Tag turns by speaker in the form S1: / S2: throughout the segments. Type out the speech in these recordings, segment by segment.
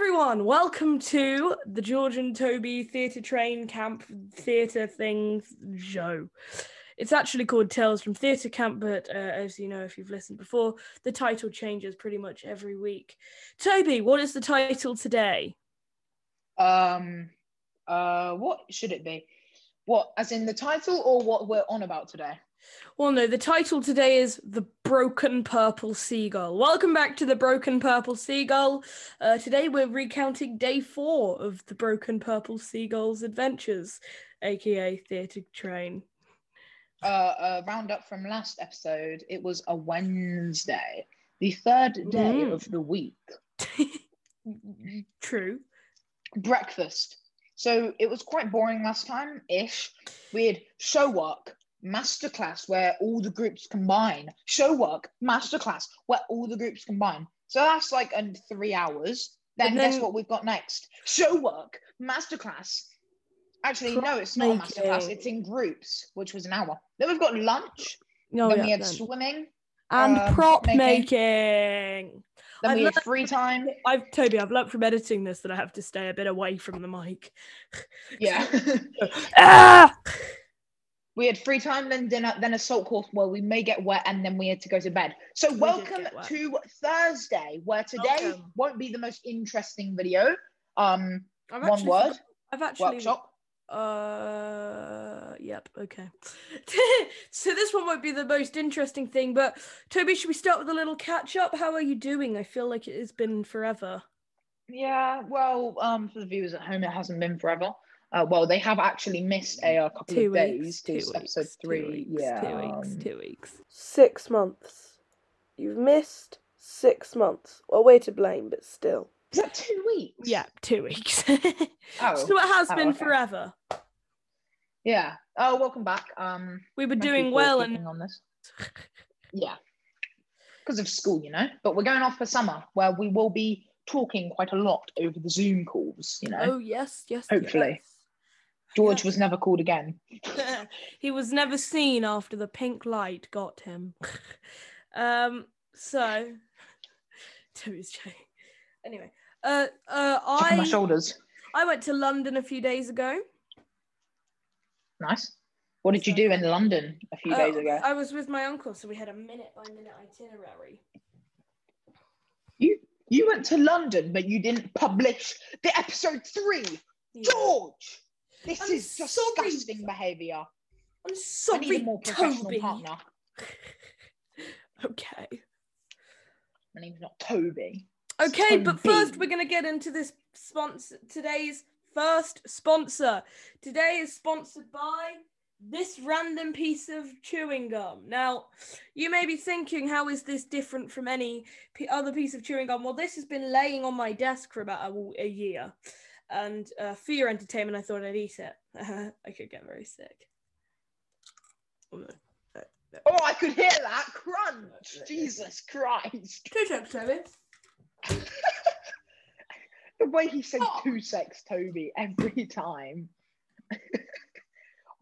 S1: everyone, welcome to the George and Toby Theatre Train Camp Theatre Things show. It's actually called Tales from Theatre Camp, but uh, as you know, if you've listened before, the title changes pretty much every week. Toby, what is the title today?
S2: Um, uh, what should it be? What, as in the title, or what we're on about today?
S1: Well, no, the title today is The Broken Purple Seagull. Welcome back to The Broken Purple Seagull. Uh, today we're recounting day four of The Broken Purple Seagull's adventures, aka Theatre Train.
S2: Uh, uh, roundup from last episode. It was a Wednesday, the third day
S1: Mm.
S2: of the week.
S1: True.
S2: Breakfast. So it was quite boring last time ish. We had show work, masterclass where all the groups combine. Show work, masterclass where all the groups combine. So that's like in three hours. Then,
S1: And
S2: guess what we've got next? Show work, masterclass. Actually, no, it's not a masterclass. It's in groups, which was an hour. Then we've got lunch.
S1: Oh,
S2: then
S1: yeah,
S2: we had
S1: then.
S2: swimming.
S1: and
S2: um,
S1: prop
S2: making.
S1: making.
S2: Then
S1: I've
S2: we had free time.
S1: I've Toby, I've learnt from editing this that I have to stay a bit away from the mic.
S2: Yeah.
S1: ah!
S2: We had free time, then dinner, then a salt course where we may get wet, and then we had to go to bed. So
S1: did
S2: welcome to Thursday, where today
S1: Welcome.
S2: won't be the most interesting video. Um,
S1: I've
S2: one
S1: actually
S2: word,
S1: I've actually
S2: workshop.
S1: Uh, yep, okay. so this one won't be the most interesting thing, but Toby, should we start with a little catch up? How are you doing? I feel like it has been forever.
S2: Yeah, well, um, for the viewers at home, it hasn't been forever. Uh, well, they have actually missed a, uh couple
S1: Two
S2: of
S1: weeks.
S2: days
S1: Two
S2: to episode
S1: weeks.
S2: three.
S1: Two weeks.
S2: yeah,
S1: Two weeks.
S2: um,
S1: Two weeks.
S3: Six months. You've missed six months. Well, we're to blame, but still.
S2: Is that two weeks?
S1: Yeah, two weeks.
S2: Oh,
S1: so it has
S2: Oh,
S1: been
S2: okay.
S1: forever.
S2: yeah. Oh, welcome back. Um,
S1: We were doing well and
S2: on this. Yeah, because of school, you know. But we're going off for summer, where we will be talking quite a lot over the Zoom calls. You know,
S1: oh yes, yes.
S2: Hopefully. George was never called again.
S1: he was never seen after the pink light got him. um. So, Toby's joking. Anyway, uh, uh,
S2: on my shoulders.
S1: I went to London a few days ago.
S2: Nice. What did you do in London a few
S1: Uh,
S2: days ago?
S1: I was with my uncle, so we had a minute by minute itinerary.
S2: You you went to London, but you didn't publish the episode three.
S1: Yeah.
S2: George, this
S1: I'm
S2: is
S1: sorry.
S2: disgusting behaviour.
S1: I'm
S2: I
S1: sorry,
S2: need a more professional
S1: Toby.
S2: partner.
S1: okay.
S2: My name's not Toby.
S1: Okay, but first we're gonna get into this sponsor. Today's first sponsor. Today is sponsored by this random piece of chewing gum. Now, you may be thinking, how is this different from any p- other piece of chewing gum? Well, this has been laying on my desk for about a, a year, and uh, for your entertainment, I thought I'd eat it. I could get very sick.
S2: Oh, I could hear that crunch. Jesus Christ.
S1: Two seconds, Toby.
S2: The way he said
S1: Oh.
S2: two sex Toby every time.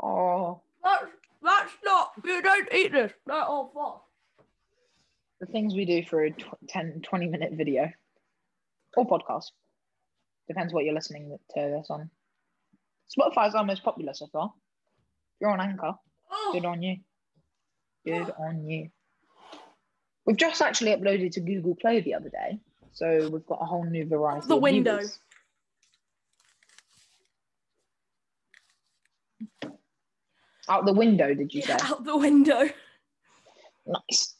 S2: oh,
S1: That's that's not. You don't eat this. Not all far.
S2: the things we do for a tw- 10, 20 minute video or podcast. Depends what you're listening to this on. Spotify's our most popular so far. If you're on Anchor,
S1: Oh.
S2: good on you. Good on you. We've just actually uploaded to Google Play the other day, so we've got a whole new variety.
S1: The
S2: of
S1: window.
S2: viewers. Out the window, did you
S1: Yeah,
S2: say?
S1: out the window.
S2: Nice.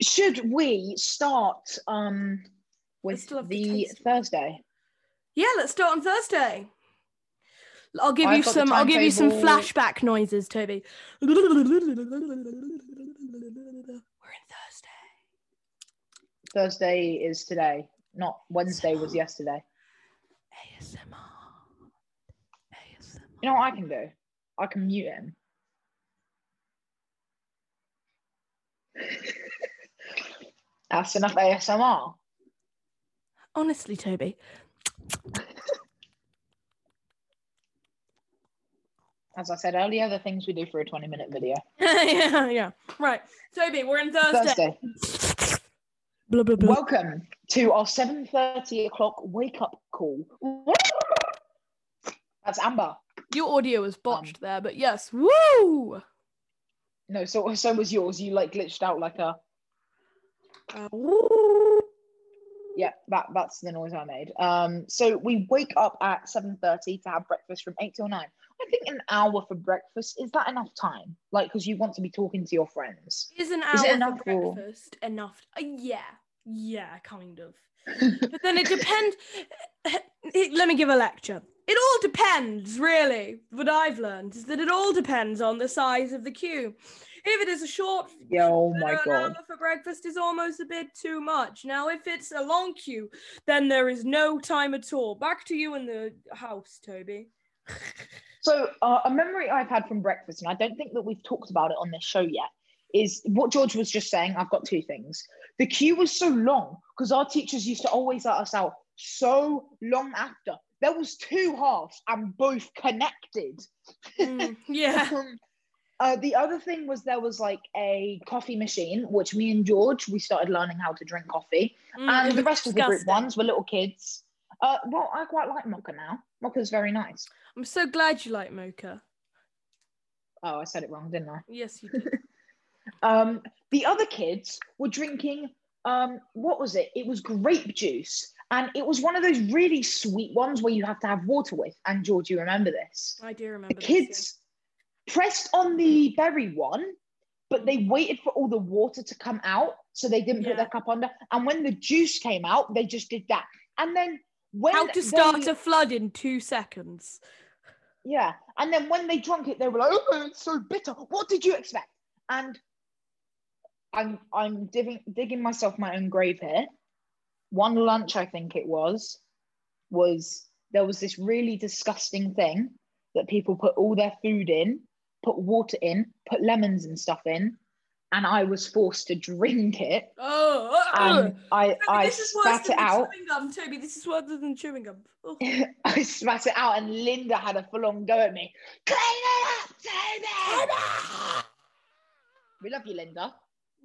S2: Should we start um with
S1: still have to
S2: the. Thursday?
S1: Yeah, let's start on Thursday. I'll give
S2: I've
S1: you some. I'll give you some flashback noises, Toby. We're in Thursday.
S2: Thursday is today, not Wednesday was yesterday.
S1: ASMR. ASMR.
S2: You know what I can do? I can mute him. That's enough ASMR.
S1: Honestly, Toby.
S2: As I said earlier, the things we do for a 20 minute video.
S1: yeah, yeah. Right, Toby. We're in Thursday.
S2: Thursday.
S1: Blah blah blah.
S2: Welcome to our 7.30 o'clock wake up call. That's Amber.
S1: Your audio was
S2: Um,
S1: botched there, but yes, woo!
S2: No, so so was yours. You like glitched out like a
S1: Uh, woo.
S2: yeah. That that's the noise I made. Um, so we wake up at seven thirty to have breakfast from eight till nine. I think an hour for breakfast is that enough time? Like, because you want to be talking to your friends.
S1: Is an
S2: Is
S1: hour for
S2: enough or-
S1: breakfast enough? Uh, yeah, yeah, kind of. But then it depends. Let me give a lecture. It all depends, really. What I've learned is that it all depends on the size of the queue. If it is a short
S2: Yeah. Oh my
S1: an
S2: god.
S1: hour for breakfast is almost a bit too much. Now, if it's a long queue, then there is no time at all. Back to you in the house, Toby.
S2: So uh, a memory I've had from breakfast, and I don't think that we've talked about it on this show yet, is what George was just saying. I've got two things. The queue was so long because our teachers used to always let us out so long after. There was two halves and both connected.
S1: Mm, yeah.
S2: Um, uh, the other thing was there was like a coffee machine, which me and George we started learning how to drink coffee,
S1: Mm,
S2: and the rest of the group ones were little kids. Uh, well, I quite like mocha now. Mocha's very nice.
S1: I'm so glad you like mocha.
S2: Oh, I said it wrong, didn't I?
S1: Yes, you did.
S2: Um, the other kids were drinking, um, what was it? It was grape juice. And it was one of those really sweet ones where you have to have water with. And George, you remember this?
S1: I do remember.
S2: The
S1: this, yeah.
S2: kids pressed on the berry one, but they waited for all the water to come out. So they didn't
S1: Yeah.
S2: put their cup under. And when the juice came out, they just did that. And then when
S1: How to start
S2: they-
S1: a flood in two seconds.
S2: Yeah. And then when they drank it, they were like, oh, it's so bitter. What did you expect? And I'm I'm digging digging myself my own grave here. One lunch, I think it was, was there was this really disgusting thing that people put all their food in, put water in, put lemons and stuff in, and I was forced to drink it.
S1: Oh,
S2: I
S1: Toby,
S2: I
S1: this is worse
S2: spat
S1: than
S2: it out.
S1: chewing gum, Toby. This is worse than chewing gum. Oh.
S2: I spat it out, and Linda had a full on go at me. Clean it up, Toby! We love you, Linda.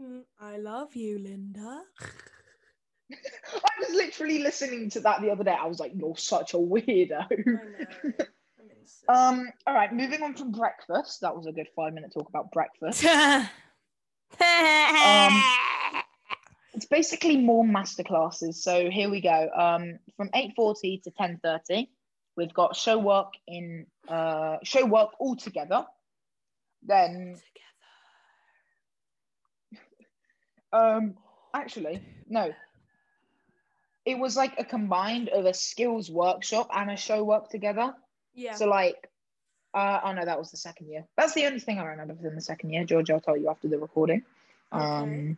S1: Mm, I love you, Linda.
S2: I was literally listening to that the other day. I was like, "You're such a weirdo."
S1: I know.
S2: Um. All right. Moving on from breakfast. That was a good five minute talk about breakfast. Um, It's basically more masterclasses. So here we go. Um, from eight forty to ten thirty, we've got show work in uh show work all together. Then um actually no, it was like a combined of a skills workshop and a show work together.
S1: yeah.
S2: So like, uh, oh no, that was the second year. That's the only thing I remember from the second year. George, I'll tell you after the recording.
S1: Okay.
S2: Um,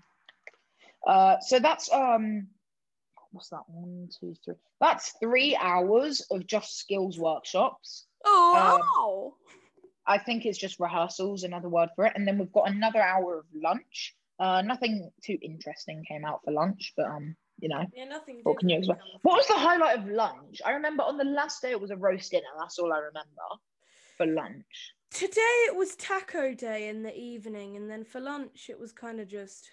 S2: uh, so that's um, what's that? One, two, three. That's three hours of just skills workshops.
S1: oh.
S2: I think it's just rehearsals, another word for it. And then we've got another hour of lunch. Uh, nothing too interesting came out for lunch, but um, you know,
S1: yeah, nothing.
S2: what can you expect? What was the highlight of lunch? I remember on the last day it was a roast dinner. That's all I remember for lunch.
S1: Today it was taco day in the evening, and then for lunch it was kind of just.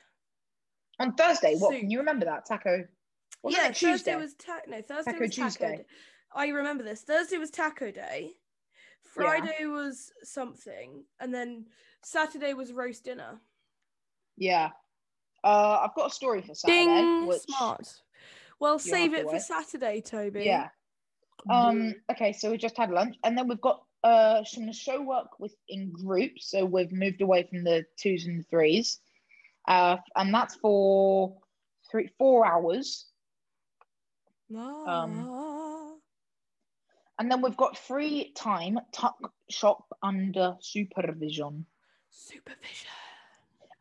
S2: On Thursday, what
S1: Soup.
S2: you remember that taco? Wasn't
S1: yeah,
S2: Tuesday?
S1: Thursday was ta- no Thursday
S2: Taco
S1: was taco.
S2: Tuesday.
S1: Day. I remember this. Thursday was taco day. Friday was something, and then Saturday was roast dinner.
S2: Yeah. Uh, I've got a story for Saturday.
S1: Ding,
S2: which,
S1: smart. Well, save it for. Saturday, Toby.
S2: Yeah. Um. Okay, so we just had lunch, and then we've got uh some show work with in groups. So we've moved away from the twos and the threes, uh, and that's for three, four hours.
S1: Ah.
S2: And then we've got free time tuck shop under supervision.
S1: supervision.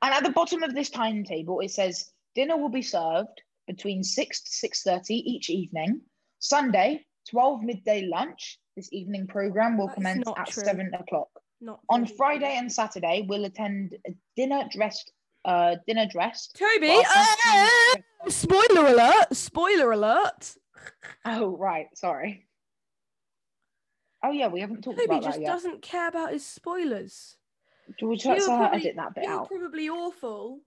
S2: And at the bottom of this timetable, it says dinner will be served between six to six thirty each evening. Sunday, twelve midday lunch. This evening program will
S1: That
S2: commence at
S1: true.
S2: seven o'clock.
S1: Not
S2: On
S1: really.
S2: Friday and Saturday, we'll attend a dinner dressed. Uh, dinner dressed.
S1: Toby. Ah! Spoiler alert! Spoiler alert!
S2: Oh right, sorry. Oh yeah, we haven't talked
S1: Toby
S2: about that yet.
S1: Just doesn't care about his spoilers. You
S2: let's
S1: were
S2: uh,
S1: probably-
S2: edit that bit
S1: you were
S2: out.
S1: probably awful.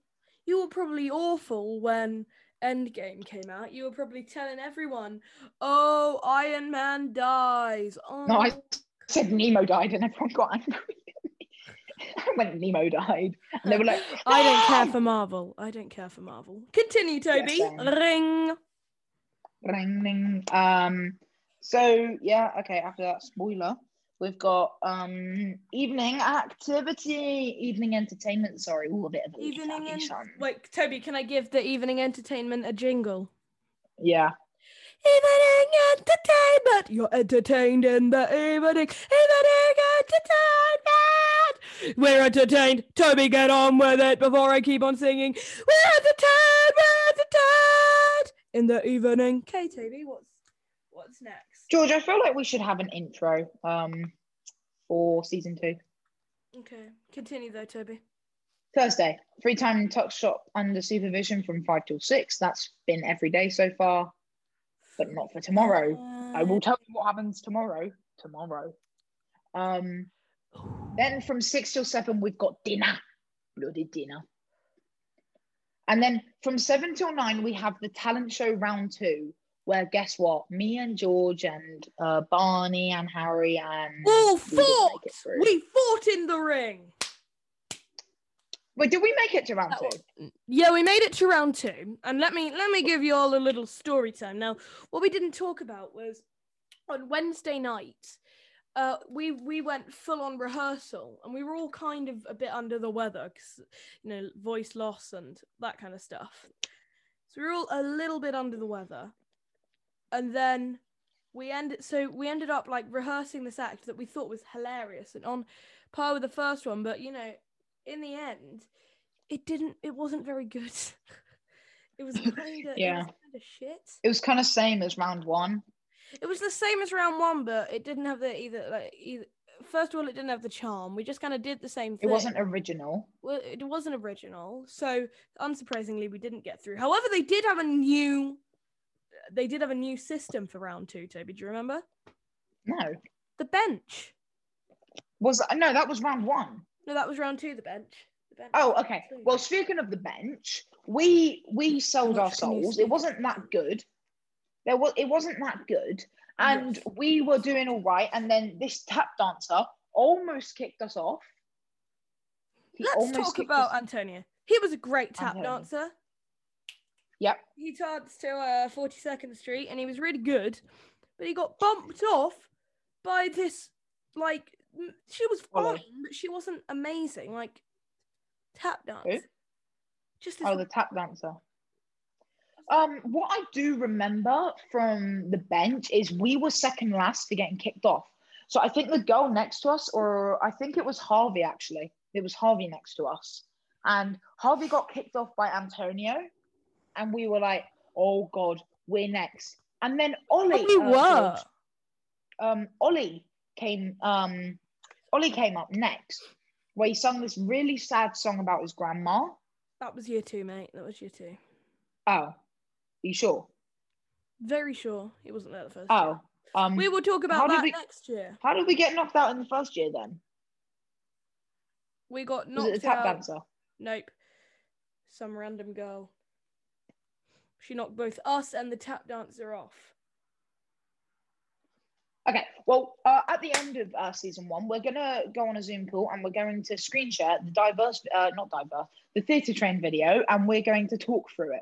S1: You were probably awful when Endgame came out, you were probably telling everyone, "Oh, Iron Man dies." Oh,
S2: No, I said Nemo died, and everyone got angry. I went Nemo died, and they were like,
S1: I don't care for Marvel. I don't care for Marvel. Continue, Toby.
S2: same.
S1: Ring.
S2: Ring, ring. Um. So yeah, okay. After that spoiler, we've got um evening activity, evening entertainment. Sorry, all a bit of a
S1: Evening and
S2: son.
S1: wait, Toby, can I give the evening entertainment a jingle?
S2: Yeah.
S1: Evening entertainment. You're entertained in the evening. Evening entertainment. We're entertained. Toby, get on with it before I keep on singing. We're entertained. We're entertained in the evening. Okay, Toby, what's what's next?
S2: George, I feel like we should have an intro um for season two.
S1: Okay, continue though, Toby.
S2: Thursday, free time tuck shop under supervision from five till six. That's been every day so far, but not for tomorrow. I will tell you what happens tomorrow. Tomorrow. Um, then from six till seven, we've got dinner, bloody dinner. And then from seven till nine, we have the talent show round two, where guess what? Me and George and uh, Barney and Harry and
S1: All
S2: we
S1: fought.
S2: make it through.
S1: We fought in the ring.
S2: Wait, did we make it to round two?
S1: Yeah, we made it to round two, and let me let me give you all a little story time. Now, what we didn't talk about was on Wednesday night, uh, we we went full on rehearsal, and we were all kind of a bit under the weather because you know voice loss and that kind of stuff. So we were all a little bit under the weather, and then we ended. So we ended up like rehearsing this act that we thought was hilarious and on par with the first one, but you know in the end, it didn't. It wasn't very good. it was kind of
S2: Yeah.
S1: kind of shit.
S2: It was kind of same as round one.
S1: It was the same as round one, but it didn't have the either like either. First of all, it didn't have the charm. We just kind of did the same thing.
S2: It wasn't original.
S1: Well, it wasn't original, so unsurprisingly, we didn't get through. However, they did have a new. They did have a new system for round two. Toby, do you remember
S2: No,
S1: the bench?
S2: was no, that was round one.
S1: No, that was round two. The bench. The bench.
S2: Oh, okay. Well, speaking of the bench, we we sold our
S1: much can you
S2: souls. It wasn't that good. There was it wasn't that good, and we were doing all right. And then this tap dancer almost kicked us off. He
S1: Let's talk about Antonio. He was a great tap
S2: Antonio.
S1: dancer.
S2: Yep.
S1: He danced to uh, 42nd Street and he was really good, but he got bumped off by this, like, she was
S2: Ollie.
S1: fine, but she wasn't amazing. Like, tap dance. Just this
S2: Oh, the tap dancer. Um, what I do remember from the bench is we were second last to getting kicked off. So I think the girl next to us, or I think it was Harvey actually. It was Harvey next to us, and Harvey got kicked off by Antonio, and we were like, "Oh God, we're next." And then Ollie,
S1: we
S2: uh,
S1: were.
S2: Um, Ollie came. Um, Ollie came up next, where he sung this really sad song about his grandma.
S1: That was year two, mate. That was year two.
S2: Oh, you sure?
S1: Very sure he wasn't there the first
S2: Oh,
S1: year.
S2: um,
S1: We will talk about that
S2: we-
S1: next year.
S2: how did we get knocked out in the first year then?
S1: We got
S2: Was
S1: knocked
S2: it the tap
S1: out.
S2: dancer?
S1: Nope. Some random girl. She knocked both us and the tap dancer off.
S2: Okay, well, uh, at the end of uh, season one, we're gonna go on a Zoom call and we're going to screen share the diverse, uh, not diverse, the theatre train video, and we're going to talk through it.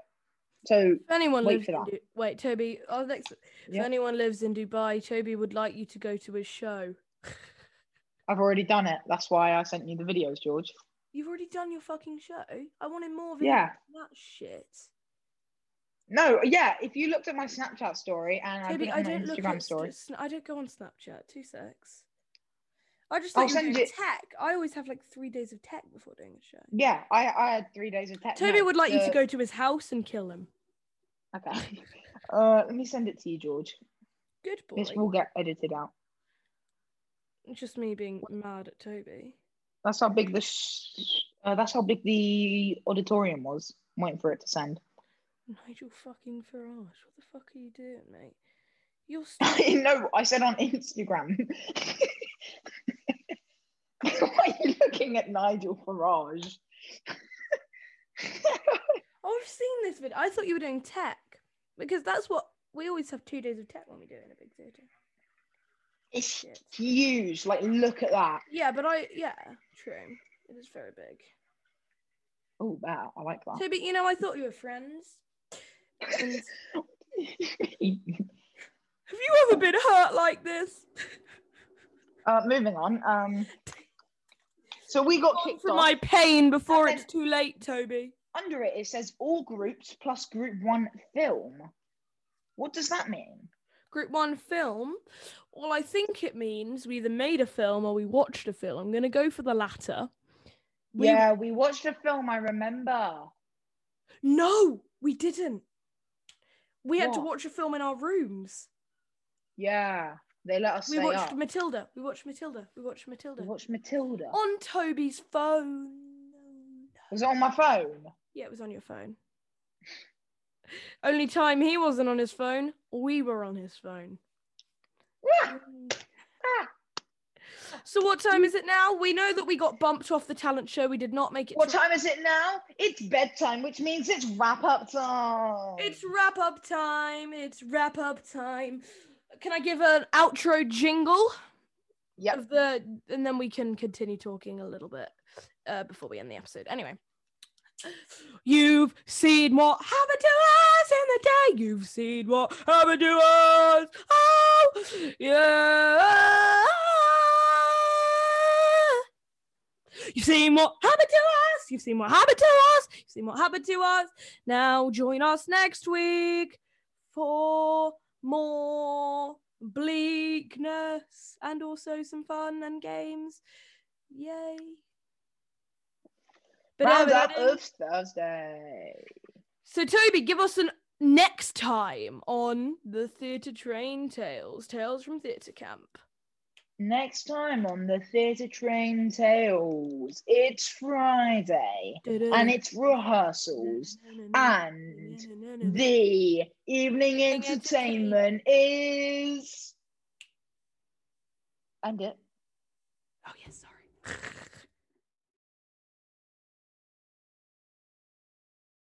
S2: So
S1: If anyone
S2: Wait
S1: lives
S2: for that.
S1: Du- wait, Toby. Our next. If
S2: Yeah.
S1: anyone lives in Dubai, Toby would like you to go to his show.
S2: I've already done it. That's why I sent you the videos, George.
S1: You've already done your fucking show. I wanted more videos.
S2: Yeah.
S1: That shit.
S2: No, yeah. If you looked at my Snapchat story and I
S1: Toby,
S2: it
S1: I don't look
S2: Instagram
S1: at.
S2: story,
S1: Sn- I don't go on Snapchat. Two secs. I just
S2: I'll
S1: thought you were
S2: send you-
S1: tech. I always have like three days of tech before doing a show.
S2: yeah, I I had three days of tech.
S1: Toby
S2: no,
S1: would like you to go to his house and kill him.
S2: Okay. Uh, let me send it to you, George.
S1: Good boy.
S2: This will get edited out.
S1: It's just me being mad at Toby.
S2: That's how big the sh- uh, that's how big the auditorium was. I'm waiting for it to send.
S1: Nigel fucking Farage, what the fuck are you doing, mate? You're st-
S2: I know. I said on Instagram. Why are you looking at Nigel Farage?
S1: I've seen this video. I thought you were doing tech because that's what we always have two days of tech when we do it in a big theatre.
S2: It's
S1: Shit.
S2: huge. Like, look at that.
S1: Yeah, but I yeah, true. It is very big.
S2: Oh, wow. I like that.
S1: So, but you know, I thought you were friends. And have you ever been hurt like this?
S2: uh, moving on. Um, so we got
S1: Gone
S2: kicked
S1: from
S2: off.
S1: my pain before it's too late, Toby.
S2: Under it, it says all groups plus group one film. What does that mean?
S1: Group one film. Well, I think it means we either made a film or we watched a film. I'm gonna go for the latter. We-
S2: yeah, we watched a film. I remember.
S1: No, we didn't. We had to watch a film in our rooms.
S2: Yeah, they let us
S1: We watched
S2: up.
S1: Matilda. We watched Matilda. We watched Matilda
S2: We watched Matilda.
S1: on Toby's phone.
S2: Was it on my phone?
S1: Yeah, it was on your phone. Only time he wasn't on his phone, we were on his phone.
S2: Ah, ah.
S1: So what time is it now? We know that we got bumped off the talent show. We did not make it.
S2: What
S1: to-
S2: time is it now? It's bedtime, which means it's wrap up time.
S1: It's wrap up time. It's wrap up time. Can I give an outro jingle
S2: Yep.
S1: of the, and then we can continue talking a little bit uh, before we end the episode. Anyway, you've seen what happened to us in the day. You've seen what happened to us. Oh, yeah. You've seen what happened to us. You've seen what happened to us. You've seen what happened to us. Now join us next week for more bleakness and also some fun and games. Yay. But
S2: Round up Thursday.
S1: so Toby, give us an next time on the Theatre Train Tales, Tales from Theatre Camp.
S2: Next time on the Theatre Train Tales, it's Friday and it's rehearsals, and the evening entertainment is. And it.
S1: Oh yes, sorry.